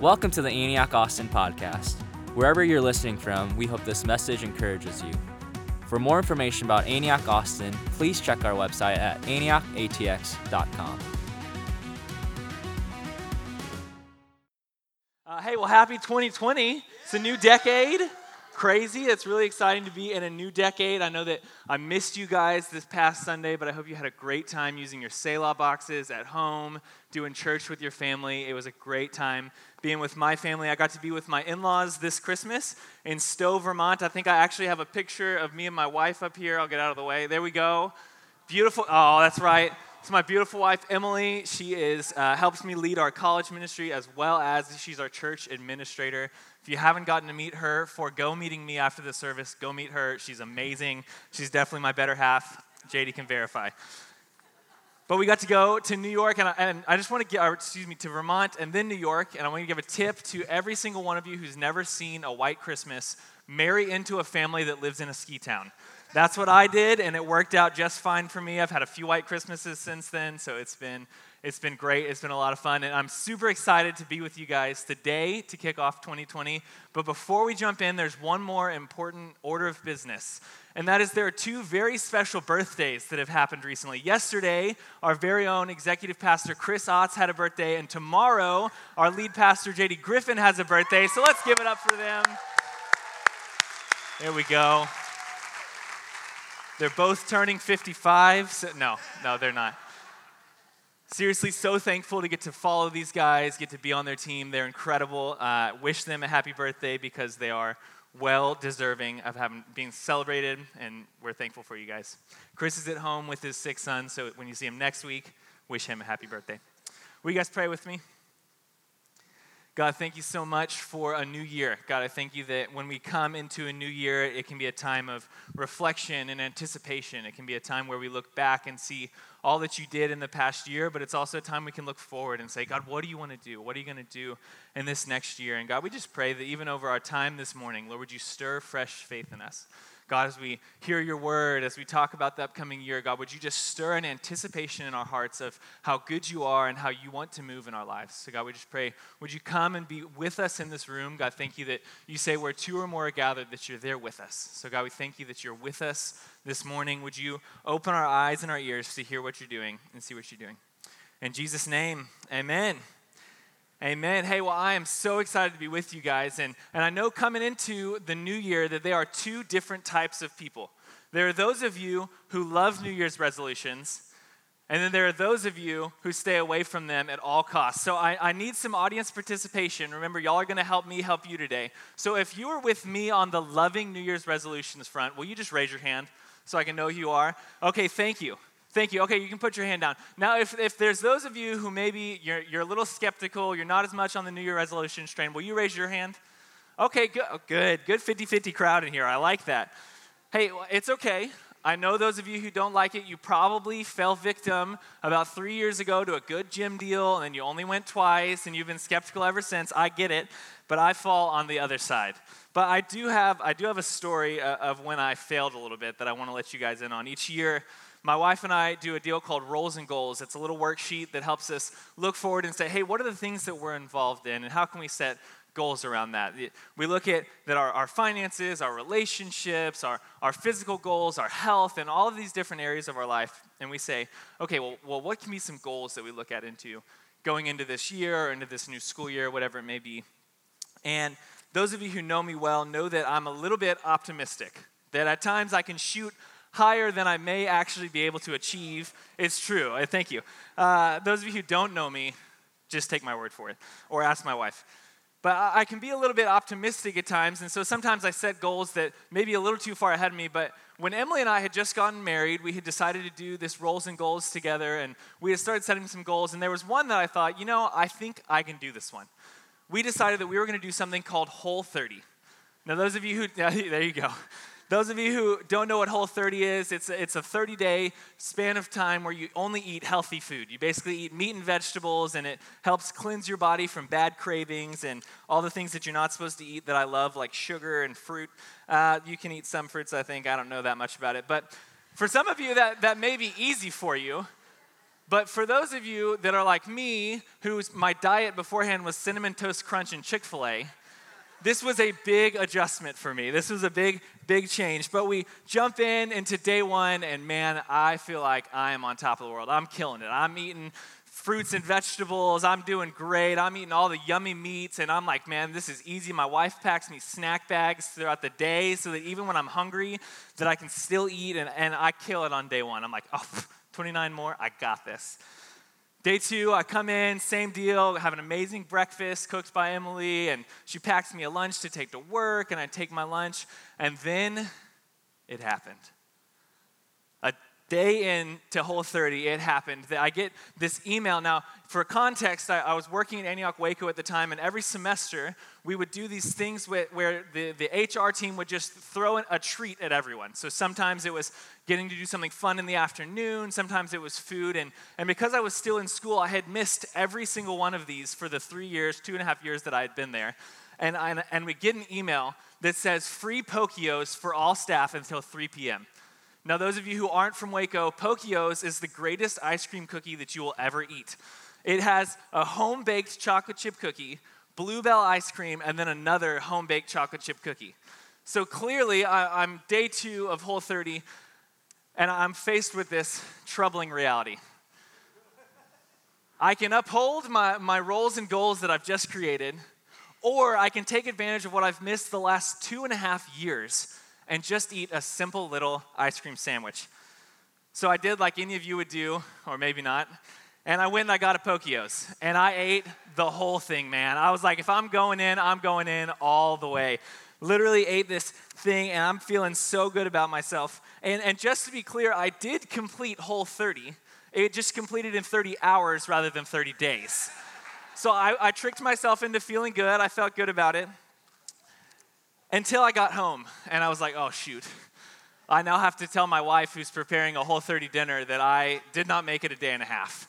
Welcome to the Antioch Austin podcast. Wherever you're listening from, we hope this message encourages you. For more information about Antioch Austin, please check our website at antiochatx.com. Uh, hey, well, happy 2020. It's a new decade crazy. It's really exciting to be in a new decade. I know that I missed you guys this past Sunday, but I hope you had a great time using your Selah boxes at home, doing church with your family. It was a great time being with my family. I got to be with my in laws this Christmas in Stowe, Vermont. I think I actually have a picture of me and my wife up here. I'll get out of the way. There we go. Beautiful. Oh, that's right. It's my beautiful wife, Emily. She is uh, helps me lead our college ministry as well as she's our church administrator. If you haven't gotten to meet her, forego meeting me after the service. Go meet her. She's amazing. She's definitely my better half. JD can verify. But we got to go to New York, and I, and I just want to get, excuse me, to Vermont and then New York. And I want to give a tip to every single one of you who's never seen a white Christmas marry into a family that lives in a ski town. That's what I did, and it worked out just fine for me. I've had a few white Christmases since then, so it's been it's been great. It's been a lot of fun. And I'm super excited to be with you guys today to kick off 2020. But before we jump in, there's one more important order of business. And that is there are two very special birthdays that have happened recently. Yesterday, our very own executive pastor Chris Otts had a birthday, and tomorrow, our lead pastor JD Griffin has a birthday. So let's give it up for them. There we go. They're both turning 55. So, no, no, they're not. Seriously, so thankful to get to follow these guys, get to be on their team. They're incredible. Uh, wish them a happy birthday because they are well deserving of having being celebrated, and we're thankful for you guys. Chris is at home with his sick son, so when you see him next week, wish him a happy birthday. Will you guys pray with me? God, thank you so much for a new year. God, I thank you that when we come into a new year, it can be a time of reflection and anticipation. It can be a time where we look back and see all that you did in the past year, but it's also a time we can look forward and say, God, what do you want to do? What are you going to do in this next year? And God, we just pray that even over our time this morning, Lord, would you stir fresh faith in us? God, as we hear your word, as we talk about the upcoming year, God, would you just stir an anticipation in our hearts of how good you are and how you want to move in our lives? So, God, we just pray, would you come and be with us in this room? God, thank you that you say where two or more are gathered, that you're there with us. So, God, we thank you that you're with us this morning. Would you open our eyes and our ears to hear what you're doing and see what you're doing? In Jesus' name, amen. Amen. Hey, well, I am so excited to be with you guys. And, and I know coming into the new year that there are two different types of people. There are those of you who love New Year's resolutions, and then there are those of you who stay away from them at all costs. So I, I need some audience participation. Remember, y'all are going to help me help you today. So if you are with me on the loving New Year's resolutions front, will you just raise your hand so I can know who you are? Okay, thank you. Thank you. Okay, you can put your hand down. Now, if, if there's those of you who maybe you're, you're a little skeptical, you're not as much on the New Year resolution strain, will you raise your hand? Okay, good. Good. Good 50 50 crowd in here. I like that. Hey, it's okay. I know those of you who don't like it, you probably fell victim about three years ago to a good gym deal, and you only went twice, and you've been skeptical ever since. I get it, but I fall on the other side. But I do have, I do have a story uh, of when I failed a little bit that I want to let you guys in on. Each year, my wife and I do a deal called Roles and Goals. It's a little worksheet that helps us look forward and say, hey, what are the things that we're involved in, and how can we set goals around that? We look at that our, our finances, our relationships, our, our physical goals, our health, and all of these different areas of our life, and we say, okay, well, well what can be some goals that we look at into going into this year or into this new school year, whatever it may be? And those of you who know me well know that I'm a little bit optimistic, that at times I can shoot higher than I may actually be able to achieve. It's true. I thank you. Uh, those of you who don't know me, just take my word for it or ask my wife. But I can be a little bit optimistic at times, and so sometimes I set goals that may be a little too far ahead of me. But when Emily and I had just gotten married, we had decided to do this roles and goals together, and we had started setting some goals. And there was one that I thought, you know, I think I can do this one. We decided that we were going to do something called Whole 30. Now, those of you who, there you go. Those of you who don't know what Whole 30 is, it's a, it's a 30 day span of time where you only eat healthy food. You basically eat meat and vegetables, and it helps cleanse your body from bad cravings and all the things that you're not supposed to eat that I love, like sugar and fruit. Uh, you can eat some fruits, I think. I don't know that much about it. But for some of you, that, that may be easy for you. But for those of you that are like me, whose my diet beforehand was cinnamon toast crunch and Chick fil A, this was a big adjustment for me. This was a big, big change. But we jump in into day one, and man, I feel like I am on top of the world. I'm killing it. I'm eating fruits and vegetables. I'm doing great. I'm eating all the yummy meats, and I'm like, man, this is easy. My wife packs me snack bags throughout the day so that even when I'm hungry, that I can still eat, and, and I kill it on day one. I'm like, oh, 29 more, I got this. Day two, I come in, same deal, have an amazing breakfast cooked by Emily, and she packs me a lunch to take to work, and I take my lunch, and then it happened. A day into Whole 30, it happened that I get this email. Now, for context, I, I, was working at Antioch Waco at the time, and every semester we would do these things with, where the, the HR team would just throw a treat at everyone. So sometimes it was getting to do something fun in the afternoon, sometimes it was food. And, and because I was still in school, I had missed every single one of these for the three years, two and a half years that I had been there. And, I, and we get an email that says free Pokey O's for all staff until 3 p.m. Now, those of you who aren't from Waco, Pokey O's is the greatest ice cream cookie that you will ever eat. It has a home baked chocolate chip cookie, Blue Bell ice cream, and then another home baked chocolate chip cookie. So clearly, I, am day two of Whole 30, and I'm faced with this troubling reality. I can uphold my, my roles and goals that I've just created, or I can take advantage of what I've missed the last two and a half years and just eat a simple little ice cream sandwich. So I did like any of you would do, or maybe not. And I went and I got a Pokey O's. And I ate the whole thing, man. I was like, if I'm going in, I'm going in all the way. Literally ate this thing, and I'm feeling so good about myself. And, and just to be clear, I did complete Whole 30. It just completed in 30 hours rather than 30 days. So I, I tricked myself into feeling good. I felt good about it until I got home. And I was like, oh, shoot. I now have to tell my wife, who's preparing a Whole 30 dinner, that I did not make it a day and a half.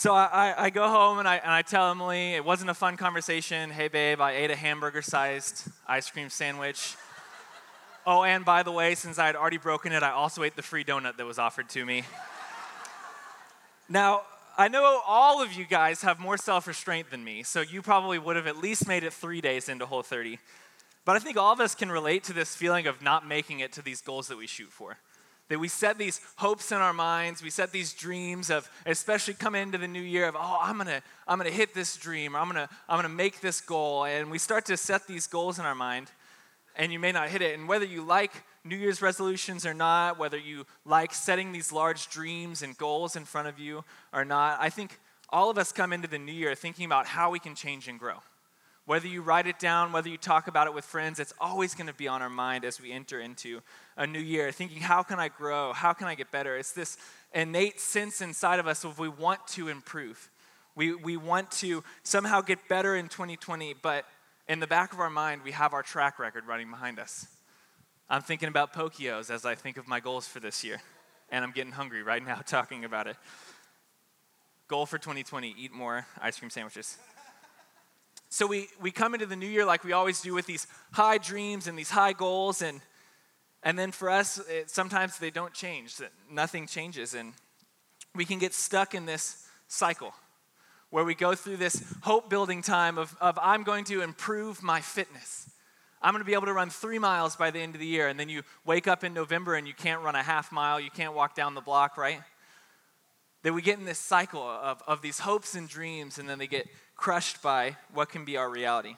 So I, I, go home and I, and I tell Emily, it wasn't a fun conversation. Hey, babe, I ate a hamburger sized ice cream sandwich. oh, and by the way, since I had already broken it, I also ate the free donut that was offered to me. now, I know all of you guys have more self restraint than me, so you probably would have at least made it three days into Whole 30. But I think all of us can relate to this feeling of not making it to these goals that we shoot for. That we set these hopes in our minds, we set these dreams of, especially come into the new year of, oh, I'm gonna, I'm gonna hit this dream, or I'm gonna, I'm gonna make this goal. And we start to set these goals in our mind, and you may not hit it. And whether you like New Year's resolutions or not, whether you like setting these large dreams and goals in front of you or not, I think all of us come into the new year thinking about how we can change and grow. Whether you write it down, whether you talk about it with friends, it's always going to be on our mind as we enter into a new year, thinking, how can I grow? How can I get better? It's this innate sense inside of us of we want to improve. We, we want to somehow get better in 2020, but in the back of our mind, we have our track record running behind us. I'm thinking about Pokey O's as I think of my goals for this year, and I'm getting hungry right now talking about it. Goal for 2020 eat more ice cream sandwiches. So we, we come into the new year like we always do with these high dreams and these high goals, and, and then for us, it, sometimes they don't change, nothing changes, and we can get stuck in this cycle where we go through this hope building time of, of I'm going to improve my fitness. I'm going to be able to run three miles by the end of the year. And then you wake up in November and you can't run a half mile, you can't walk down the block, right? That we get in this cycle of, of these hopes and dreams, and then they get crushed by what can be our reality.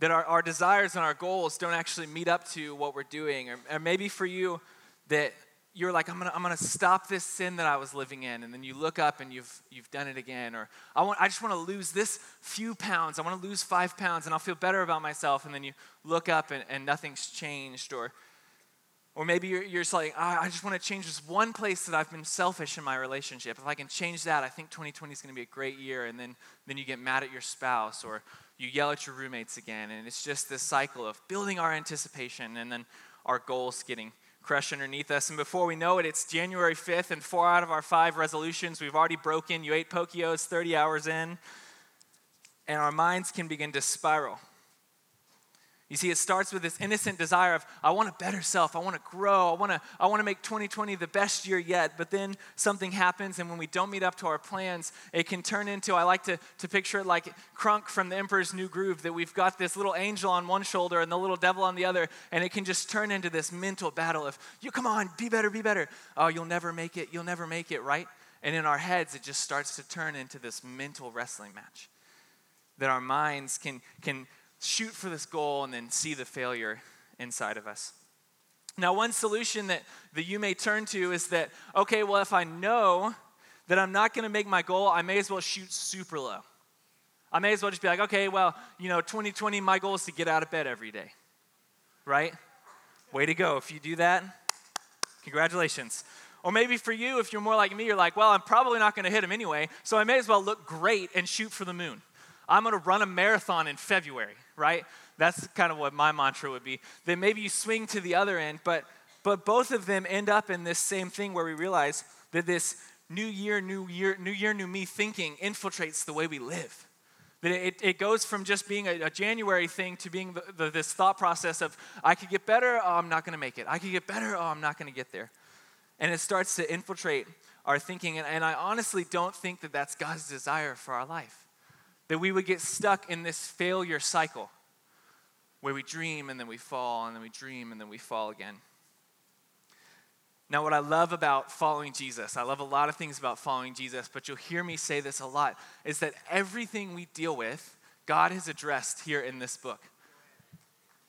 That our, our desires and our goals don't actually meet up to what we're doing. Or, or maybe for you, that you're like, I'm gonna, I'm gonna stop this sin that I was living in, and then you look up and you've, you've done it again. Or I, want, I just wanna lose this few pounds. I wanna lose five pounds and I'll feel better about myself. And then you look up and, and nothing's changed. Or or maybe you're, you're just like, oh, I just want to change this one place that I've been selfish in my relationship. If I can change that, I think 2020 is going to be a great year. And then, then you get mad at your spouse or you yell at your roommates again. And it's just this cycle of building our anticipation and then our goals getting crushed underneath us. And before we know it, it's January 5th, and four out of our five resolutions we've already broken. You ate Pokey O's 30 hours in, and our minds can begin to spiral. You see, it starts with this innocent desire of, I want a better self. I want to grow. I want to, I want to make 2020 the best year yet. But then something happens, and when we don't meet up to our plans, it can turn into, I like to, to picture it like Kronk from the Emperor's New Groove, that we've got this little angel on one shoulder and the little devil on the other, and it can just turn into this mental battle of, you come on, be better, be better. Oh, you'll never make it. You'll never make it, right? And in our heads, it just starts to turn into this mental wrestling match that our minds can, can shoot for this goal and then see the failure inside of us. Now, one solution that, that you may turn to is that, okay, well, if I know that I'm not going to make my goal, I may as well shoot super low. I may as well just be like, okay, well, you know, 2020, my goal is to get out of bed every day, right? Way to go. If you do that, congratulations. Or maybe for you, if you're more like me, you're like, well, I'm probably not going to hit him anyway, so I may as well look great and shoot for the moon. I'm going to run a marathon in February, right? That's kind of what my mantra would be. Then maybe you swing to the other end, but but both of them end up in this same thing where we realize that this new year, new year, new year, new me thinking infiltrates the way we live. That it, it goes from just being a, a January thing to being the, the, this thought process of, I could get better, oh, I'm not going to make it. I could get better, oh, I'm not going to get there. And it starts to infiltrate our thinking. And, and I honestly don't think that that's God's desire for our life that we would get stuck in this failure cycle where we dream and then we fall and then we dream and then we fall again. Now, what I love about following Jesus, I love a lot of things about following Jesus, but you'll hear me say this a lot, is that everything we deal with, God has addressed here in this book.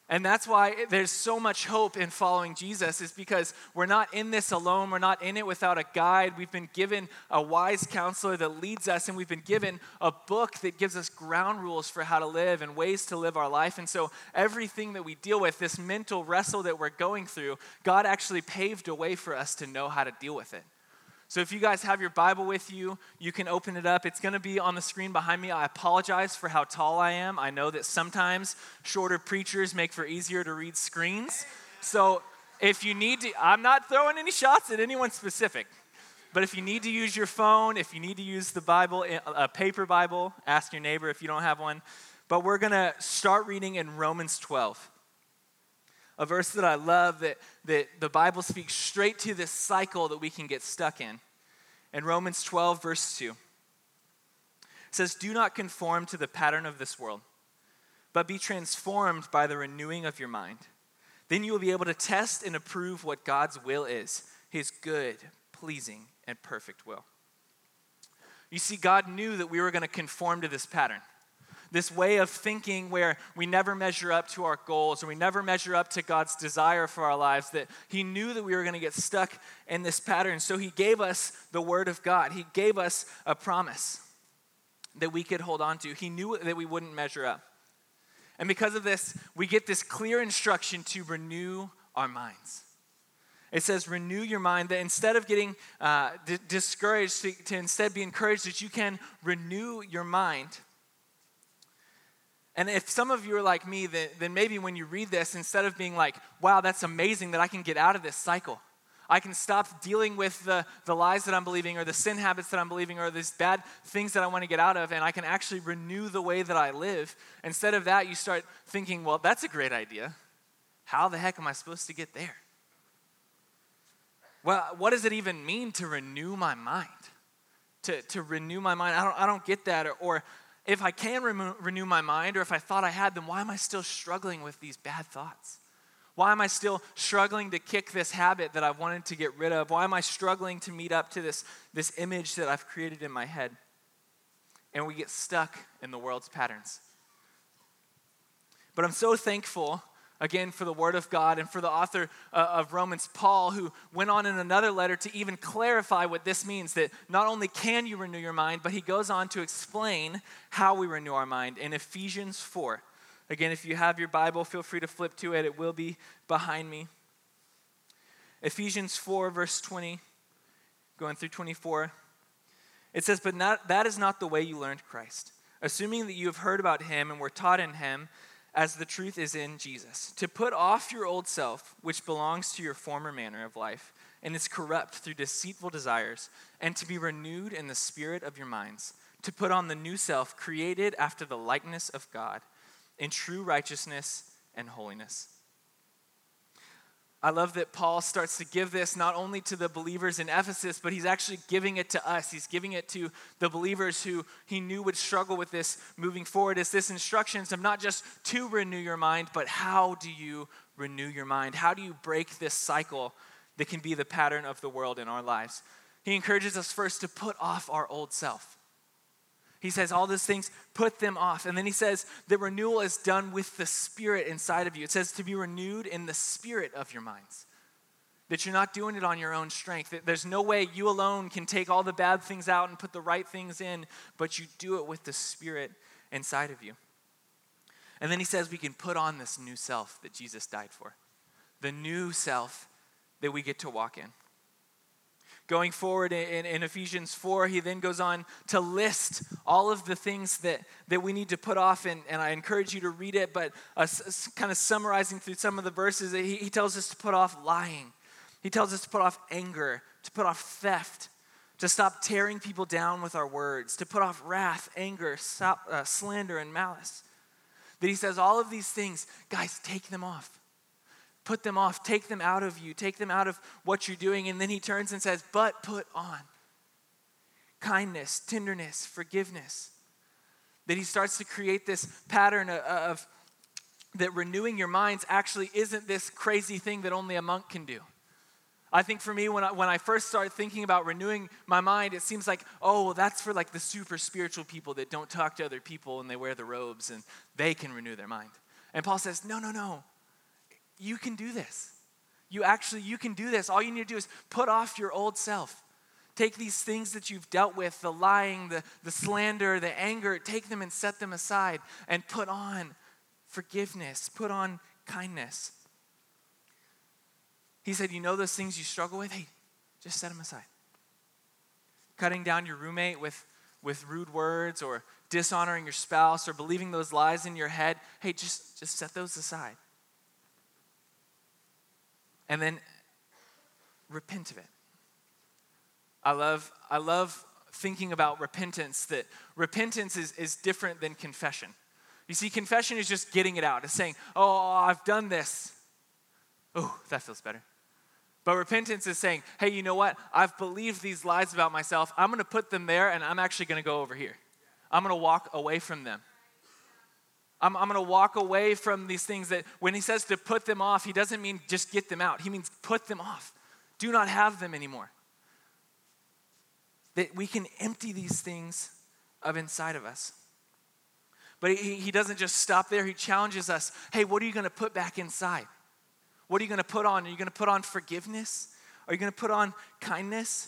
And that's why there's so much hope in following Jesus, is because we're not in this alone. We're not in it without a guide. We've been given a wise counselor that leads us, and we've been given a book that gives us ground rules for how to live and ways to live our life. And so, everything that we deal with, this mental wrestle that we're going through, God actually paved a way for us to know how to deal with it. So if you guys have your Bible with you, you can open it up. It's going to be on the screen behind me. I apologize for how tall I am. I know that sometimes shorter preachers make for easier to read screens. So if you need to, I'm not throwing any shots at anyone specific. But if you need to use your phone, if you need to use the Bible, eh, a paper Bible, ask your neighbor if you don't have one. But we're going to start reading in Romans 12 a verse that I love that, that the Bible speaks straight to this cycle that we can get stuck in. In Romans 12, verse 2, it says, Do not conform to the pattern of this world, but be transformed by the renewing of your mind. Then you will be able to test and approve what God's will is, his good, pleasing, and perfect will. You see, God knew that we were going to conform to this pattern this way of thinking where we never measure up to our goals or we never measure up to God's desire for our lives, that He knew that we were going to get stuck in this pattern. So He gave us the Word of God, He gave us a promise that we could hold on to. He knew that we wouldn't measure up. And because of this, we get this clear instruction to renew our minds. It says, renew your mind, that instead of getting uh, d- discouraged, to, to instead be encouraged that you can renew your mind and if some of you are like me, then, then maybe when you read this, instead of being like, wow, that's amazing that I can get out of this cycle, I can stop dealing with the, the lies that I'm believing or the sin habits that I'm believing or these bad things that I want to get out of, and I can actually renew the way that I live. Instead of that, you start thinking, well, that's a great idea. How the heck am I supposed to get there? Well, what does it even mean to renew my mind? To, to renew my mind? I don't, I don't get that. Or, or if I can remo- renew my mind, or if I thought I had then why am I still struggling with these bad thoughts? Why am I still struggling to kick this habit that I've wanted to get rid of? Why am I struggling to meet up to this, this image that I've created in my head? And we get stuck in the world's patterns. But I'm so thankful again for the Word of God and for the author uh, of Romans, Paul, who went on in another letter to even clarify what this means that not only can you renew your mind, but he goes on to explain how we renew our mind in Ephesians 4. Again, if you have your Bible, feel free to flip to it, it will be behind me. Ephesians 4, verse 20, going through 24. It says, But not, that is not the way you learned Christ. Assuming that you have heard about him and were taught in him, as the truth is in Jesus. To put off your old self, which belongs to your former manner of life and is corrupt through deceitful desires, and to be renewed in the spirit of your minds. To put on the new self, created after the likeness of God, in true righteousness and holiness. I love that Paul starts to give this not only to the believers in Ephesus, but he's actually giving it to us. He's giving it to the believers who he knew would struggle with this moving forward. It's this instructions of not just to renew your mind, but how do you renew your mind? How do you break this cycle that can be the pattern of the world in our lives? He encourages us first to put off our old self. He says all those things, put them off. And then he says the renewal is done with the spirit inside of you. It says to be renewed in the spirit of your minds. That you're not doing it on your own strength. That there's no way you alone can take all the bad things out and put the right things in, but you do it with the spirit inside of you. And then he says we can put on this new self that Jesus died for. The new self that we get to walk in. Going forward in, in, Ephesians 4, he then goes on to list all of the things that, that we need to put off, and, and I encourage you to read it, but uh, kind of summarizing through some of the verses, he, he tells us to put off lying. He tells us to put off anger, to put off theft, to stop tearing people down with our words, to put off wrath, anger, uh, slander, and malice. That he says all of these things, guys, take them off put them off, take them out of you, take them out of what you're doing. And then he turns and says, But put on kindness, tenderness, forgiveness. That he starts to create this pattern of, of that renewing your minds actually isn't this crazy thing that only a monk can do. I think for me, when I, when I first started thinking about renewing my mind, it seems like, oh, well, that's for like the super spiritual people that don't talk to other people and they wear the robes and they can renew their mind. And Paul says, no, no, no you can do this. You actually, you can do this. All you need to do is put off your old self. Take these things that you've dealt with the lying, the, the slander, the anger take them and set them aside and put on forgiveness, put on kindness. He said, You know those things you struggle with? Hey, just set them aside. Cutting down your roommate with, with rude words or dishonoring your spouse or believing those lies in your head, hey, just, just set those aside and then repent of it. I love, I love thinking about repentance, that repentance is, is different than confession. You see, confession is just getting it out. It's saying, oh, I've done this. Oh, that feels better. But repentance is saying, hey, you know what? I've believed these lies about myself. I'm going to put them there and I'm actually going to go over here. I'm going to walk away from them. I'm, I'm going to walk away from these things that when he says to put them off, he doesn't mean just get them out. He means put them off. Do not have them anymore. That we can empty these things of inside of us. But he, he doesn't just stop there. He challenges us hey, what are you going to put back inside? What are you going to put on? Are you going to put on forgiveness? Are you going to put on kindness?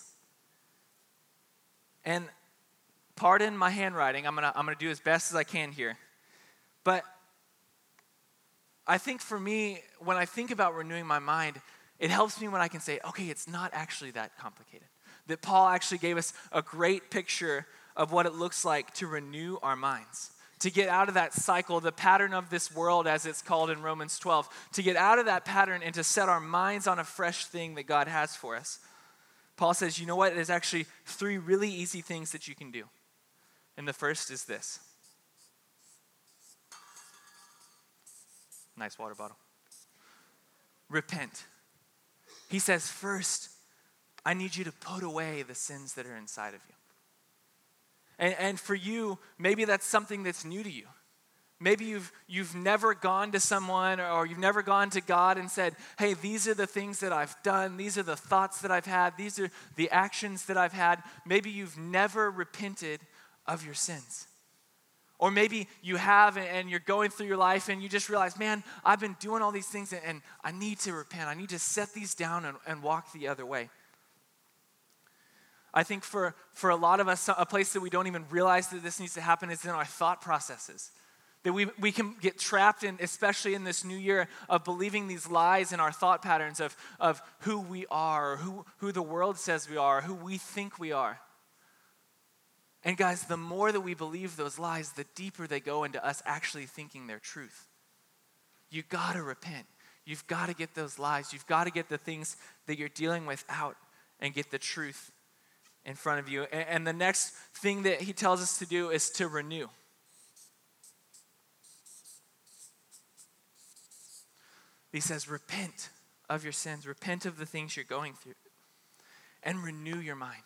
And pardon my handwriting. I'm going to I'm going to do as best as I can here. But I think for me, when I think about renewing my mind, it helps me when I can say, okay, it's not actually that complicated. That Paul actually gave us a great picture of what it looks like to renew our minds, to get out of that cycle, the pattern of this world, as it's called in Romans 12, to get out of that pattern and to set our minds on a fresh thing that God has for us. Paul says, you know what? There's actually three really easy things that you can do. And the first is this Nice water bottle. Repent. He says, first, I need you to put away the sins that are inside of you. And, and for you, maybe that's something that's new to you. Maybe you've, you've never gone to someone or you've never gone to God and said, Hey, these are the things that I've done. These are the thoughts that I've had. These are the actions that I've had. Maybe you've never repented of your sins. Or maybe you have and you're going through your life and you just realize, man, I've been doing all these things and I need to repent. I need to set these down and, and walk the other way. I think for, for a lot of us, a place that we don't even realize that this needs to happen is in our thought processes. That we, we can get trapped in, especially in this new year, of believing these lies in our thought patterns of, of who we are, or who, who the world says we are, who we think we are. And guys, the more that we believe those lies, the deeper they go into us actually thinking they're truth. You gotta repent. You've got to get those lies. You've got to get the things that you're dealing with out and get the truth in front of you. And, the next thing that he tells us to do is to renew. He says, Repent of your sins, repent of the things you're going through, and renew your mind.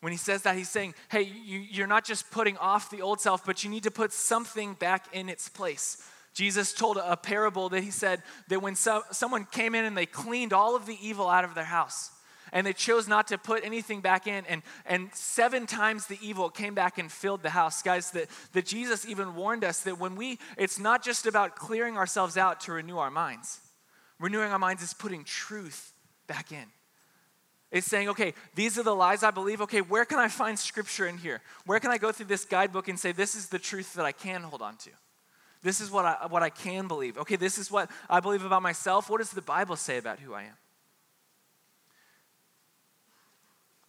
When he says that, he's saying, hey, you, are not just putting off the old self, but you need to put something back in its place. Jesus told a parable that he said that when so, someone came in and they cleaned all of the evil out of their house, and they chose not to put anything back in, and, and seven times the evil came back and filled the house. Guys, that, that Jesus even warned us that when we, it's not just about clearing ourselves out to renew our minds. Renewing our minds is putting truth back in. It's saying, okay, these are the lies I believe. Okay, where can I find scripture in here? Where can I go through this guidebook and say, this is the truth that I can hold on to? This is what I, what I can believe. Okay, this is what I believe about myself. What does the Bible say about who I am?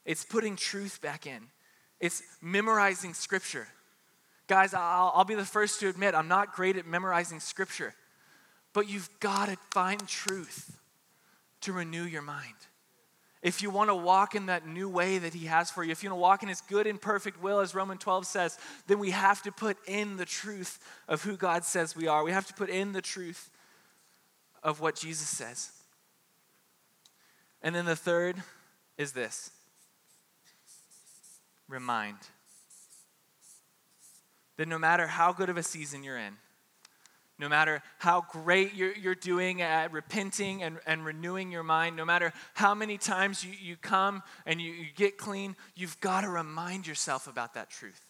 It's putting truth back in, it's memorizing scripture. Guys, I'll, I'll be the first to admit I'm not great at memorizing scripture, but you've got to find truth to renew your mind if you want to walk in that new way that He has for you, if you want to walk in His good and perfect will, as Romans 12 says, then we have to put in the truth of who God says we are. We have to put in the truth of what Jesus says. And then the third is this remind that no matter how good of a season you're in, no matter how great you're, you're doing at repenting and, and renewing your mind, no matter how many times you, you come and you, you get clean, you've got to remind yourself about that truth.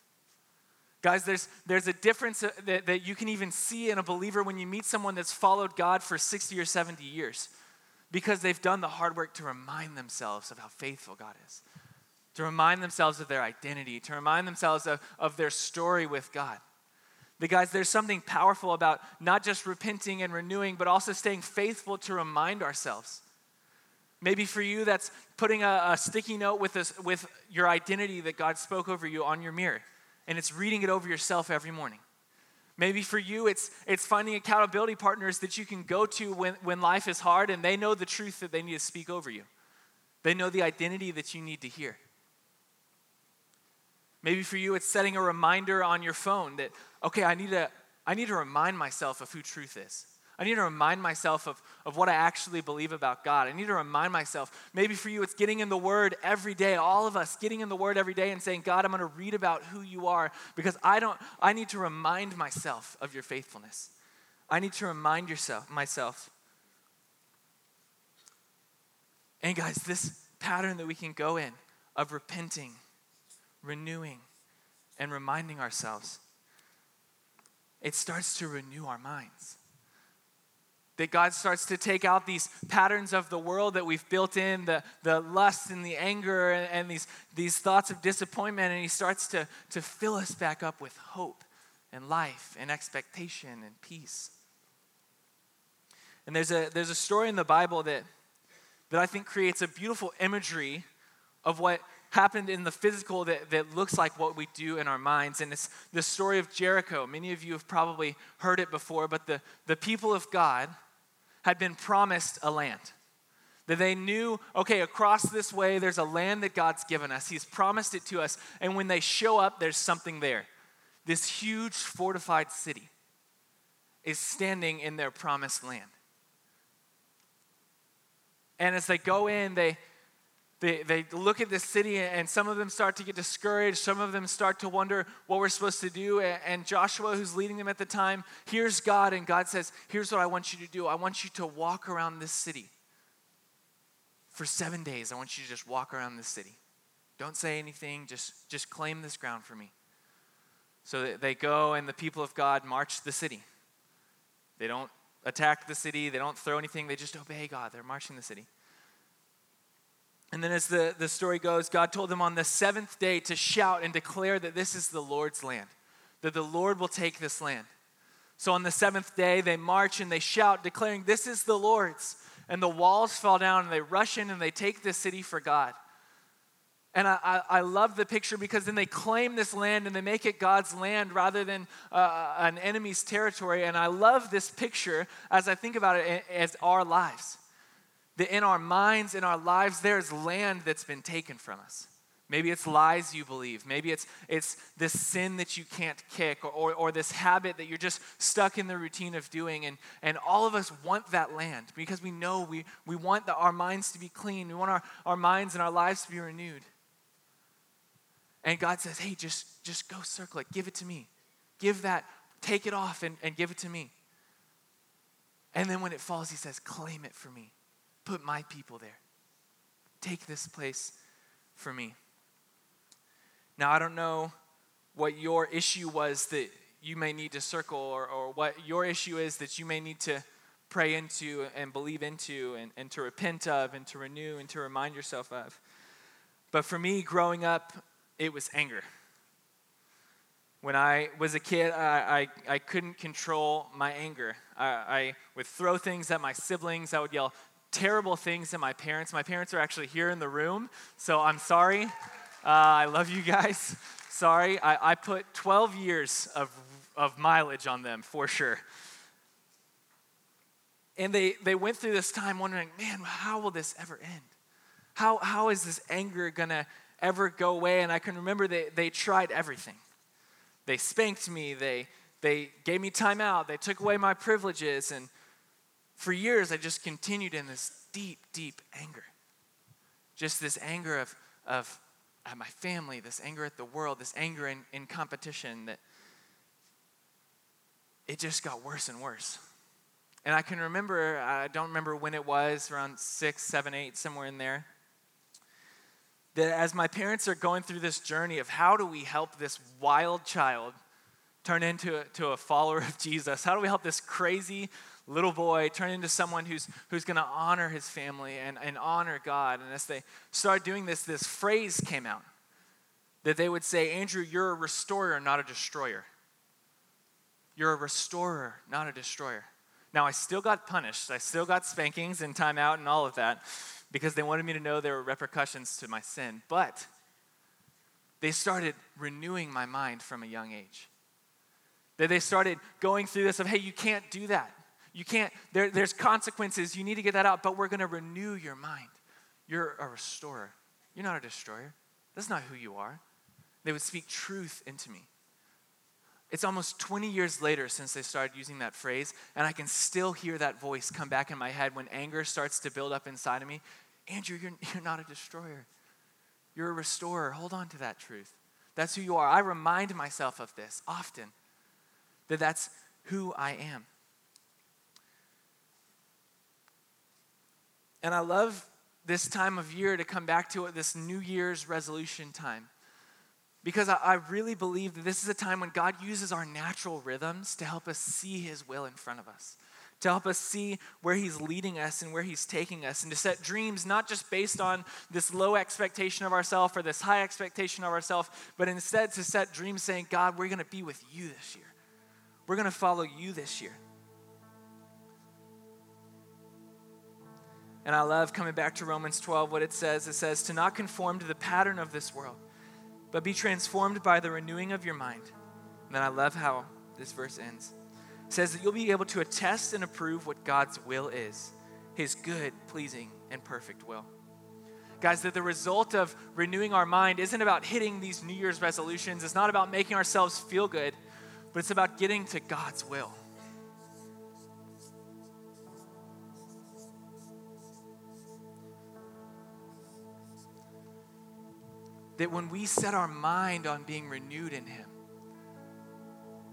Guys, there's, there's a difference that, that you can even see in a believer when you meet someone that's followed God for 60 or 70 years because they've done the hard work to remind themselves of how faithful God is, to remind themselves of their identity, to remind themselves of, of their story with God. Guys, there's something powerful about not just repenting and renewing, but also staying faithful to remind ourselves. Maybe for you, that's putting a, a sticky note with, this, with your identity that God spoke over you on your mirror, and it's reading it over yourself every morning. Maybe for you, it's, it's finding accountability partners that you can go to when, when life is hard and they know the truth that they need to speak over you. They know the identity that you need to hear. Maybe for you, it's setting a reminder on your phone that, okay, I need to, I need to remind myself of who truth is. I need to remind myself of, of what I actually believe about God. I need to remind myself. Maybe for you, it's getting in the Word every day. All of us getting in the Word every day and saying, God, I'm going to read about who you are because I don't. I need to remind myself of your faithfulness. I need to remind yourself myself. And guys, this pattern that we can go in of repenting renewing and reminding ourselves, it starts to renew our minds. That God starts to take out these patterns of the world that we've built in, the, the lust and the anger and, and these, these thoughts of disappointment, and He starts to, to fill us back up with hope and life and expectation and peace. And there's a, there's a story in the Bible that, that I think creates a beautiful imagery of what happened in the physical that, that looks like what we do in our minds. And it's the story of Jericho. Many of you have probably heard it before, but the, the people of God had been promised a land. That they knew, okay, across this way, there's a land that God's given us. He's promised it to us. And when they show up, there's something there. This huge fortified city is standing in their promised land. And as they go in, they, they, they look at this city and some of them start to get discouraged. Some of them start to wonder what we're supposed to do. And Joshua, who's leading them at the time, hears God, and God says, Here's what I want you to do I want you to walk around this city for seven days. I want you to just walk around this city. Don't say anything, just, just claim this ground for me. So they go, and the people of God march the city. They don't attack the city, they don't throw anything, they just obey God. They're marching the city. And then, as the, the story goes, God told them on the seventh day to shout and declare that this is the Lord's land, that the Lord will take this land. So on the seventh day, they march and they shout, declaring, This is the Lord's. And the walls fall down and they rush in and they take the city for God. And I, I, I, love the picture because then they claim this land and they make it God's land rather than uh, an enemy's territory. And I love this picture as I think about it as our lives that in our minds, in our lives, there's land that's been taken from us. Maybe it's lies you believe. Maybe it's, it's this sin that you can't kick or, or, or, this habit that you're just stuck in the routine of doing. And, and all of us want that land because we know we, we want the, our minds to be clean. We want our, our minds and our lives to be renewed. And God says, hey, just, just go circle it. Give it to me. Give that, take it off and, and give it to me. And then when it falls, He says, claim it for me. Put my people there. Take this place for me. Now, I don't know what your issue was that you may need to circle or, or what your issue is that you may need to pray into and believe into and, and to repent of and to renew and to remind yourself of. But for me, growing up, it was anger. When I was a kid, I, I, I couldn't control my anger. I, I would throw things at my siblings. I would yell terrible things at my parents. My parents are actually here in the room, so I'm sorry. Uh, I love you guys. Sorry, I, I put 12 years of, of mileage on them for sure. And they, they went through this time wondering, man, how will this ever end? How, how is this anger going to ever go away? And I can remember they, they tried everything. They spanked me, they, they gave me time out, they took away my privileges. And for years, I just continued in this deep, deep anger. Just this anger of, of at my family, this anger at the world, this anger in, in competition, that it just got worse and worse. And I can remember, I don't remember when it was, around six, seven, eight, somewhere in there, that as my parents are going through this journey of how do we help this wild child turn into a, to a follower of Jesus? How do we help this crazy little boy turn into someone who's, who's going to honor his family and, and honor God. And as they started doing this, this phrase came out that they would say, Andrew, you're a restorer, not a destroyer. You're a restorer, not a destroyer. Now, I still got punished. I still got spankings and timeout and all of that because they wanted me to know there were repercussions to my sin. But they started renewing my mind from a young age. That they started going through this of, hey, you can't do that. You can't, there, there's consequences. You need to get that out, but we're going to renew your mind. You're a restorer. You're not a destroyer. That's not who you are. They would speak truth into me. It's almost 20 years later since they started using that phrase, and I can still hear that voice come back in my head when anger starts to build up inside of me. Andrew, you're, you're not a destroyer. You're a restorer. Hold on to that truth. That's who you are. I remind myself of this often, that that's who I am. And I love this time of year to come back to it, this New Year's resolution time. Because I, I really believe that this is a time when God uses our natural rhythms to help us see His will in front of us, to help us see where He's leading us and where He's taking us, and to set dreams not just based on this low expectation of ourselves or this high expectation of ourselves, but instead to set dreams saying, God, we're going to be with you this year. We're going to follow you this year. And I love coming back to Romans 12, what it says. It says, To not conform to the pattern of this world, but be transformed by the renewing of your mind. And then I love how this verse ends. It says that you'll be able to attest and approve what God's will is, his good, pleasing, and perfect will. Guys, that the result of renewing our mind isn't about hitting these New Year's resolutions, it's not about making ourselves feel good, but it's about getting to God's will. That when we set our mind on being renewed in Him,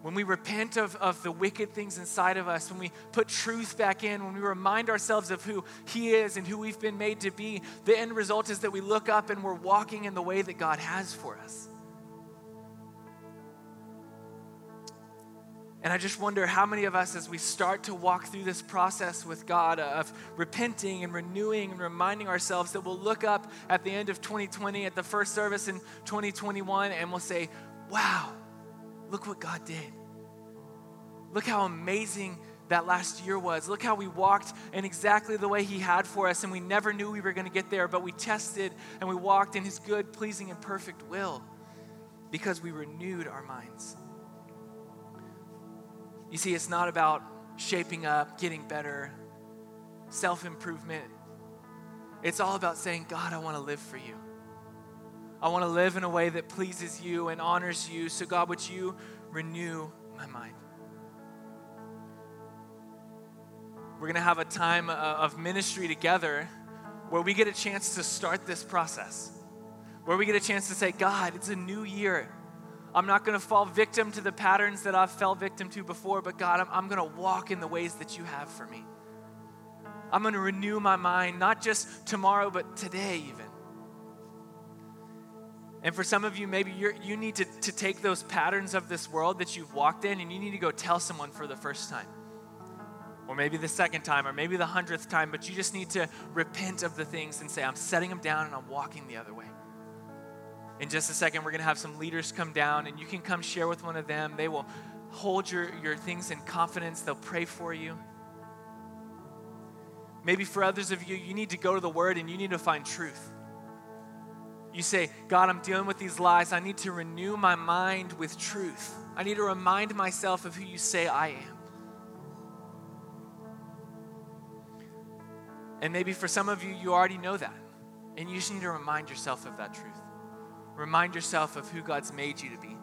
when we repent of, of the wicked things inside of us, when we put truth back in, when we remind ourselves of who He is and who we've been made to be, the end result is that we look up and we're walking in the way that God has for us. And I just wonder how many of us, as we start to walk through this process with God of repenting and renewing and reminding ourselves, that we'll look up at the end of 2020, at the first service in 2021, and we'll say, Wow, look what God did. Look how amazing that last year was. Look how we walked in exactly the way He had for us, and we never knew we were going to get there, but we tested and we walked in His good, pleasing, and perfect will because we renewed our minds. You see, it's not about shaping up, getting better, self improvement. It's all about saying, God, I want to live for you. I want to live in a way that pleases you and honors you. So, God, would you renew my mind? We're going to have a time uh, of ministry together where we get a chance to start this process, where we get a chance to say, God, it's a new year. I'm not going to fall victim to the patterns that I've fell victim to before, but God, I'm, I'm going to walk in the ways that you have for me. I'm going to renew my mind, not just tomorrow, but today, even. And for some of you, maybe you you need to, to take those patterns of this world that you've walked in and you need to go tell someone for the first time. Or maybe the second time, or maybe the hundredth time, but you just need to repent of the things and say, I'm setting them down and I'm walking the other way. In just a second, we're going to have some leaders come down, and you can come share with one of them. They will hold your, your things in confidence, they'll pray for you. Maybe for others of you, you need to go to the Word and you need to find truth. You say, God, I'm dealing with these lies. I need to renew my mind with truth. I need to remind myself of who you say I am. And maybe for some of you, you already know that. And you just need to remind yourself of that truth. Remind yourself of who God's made you to be.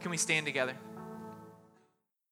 Can we stand together?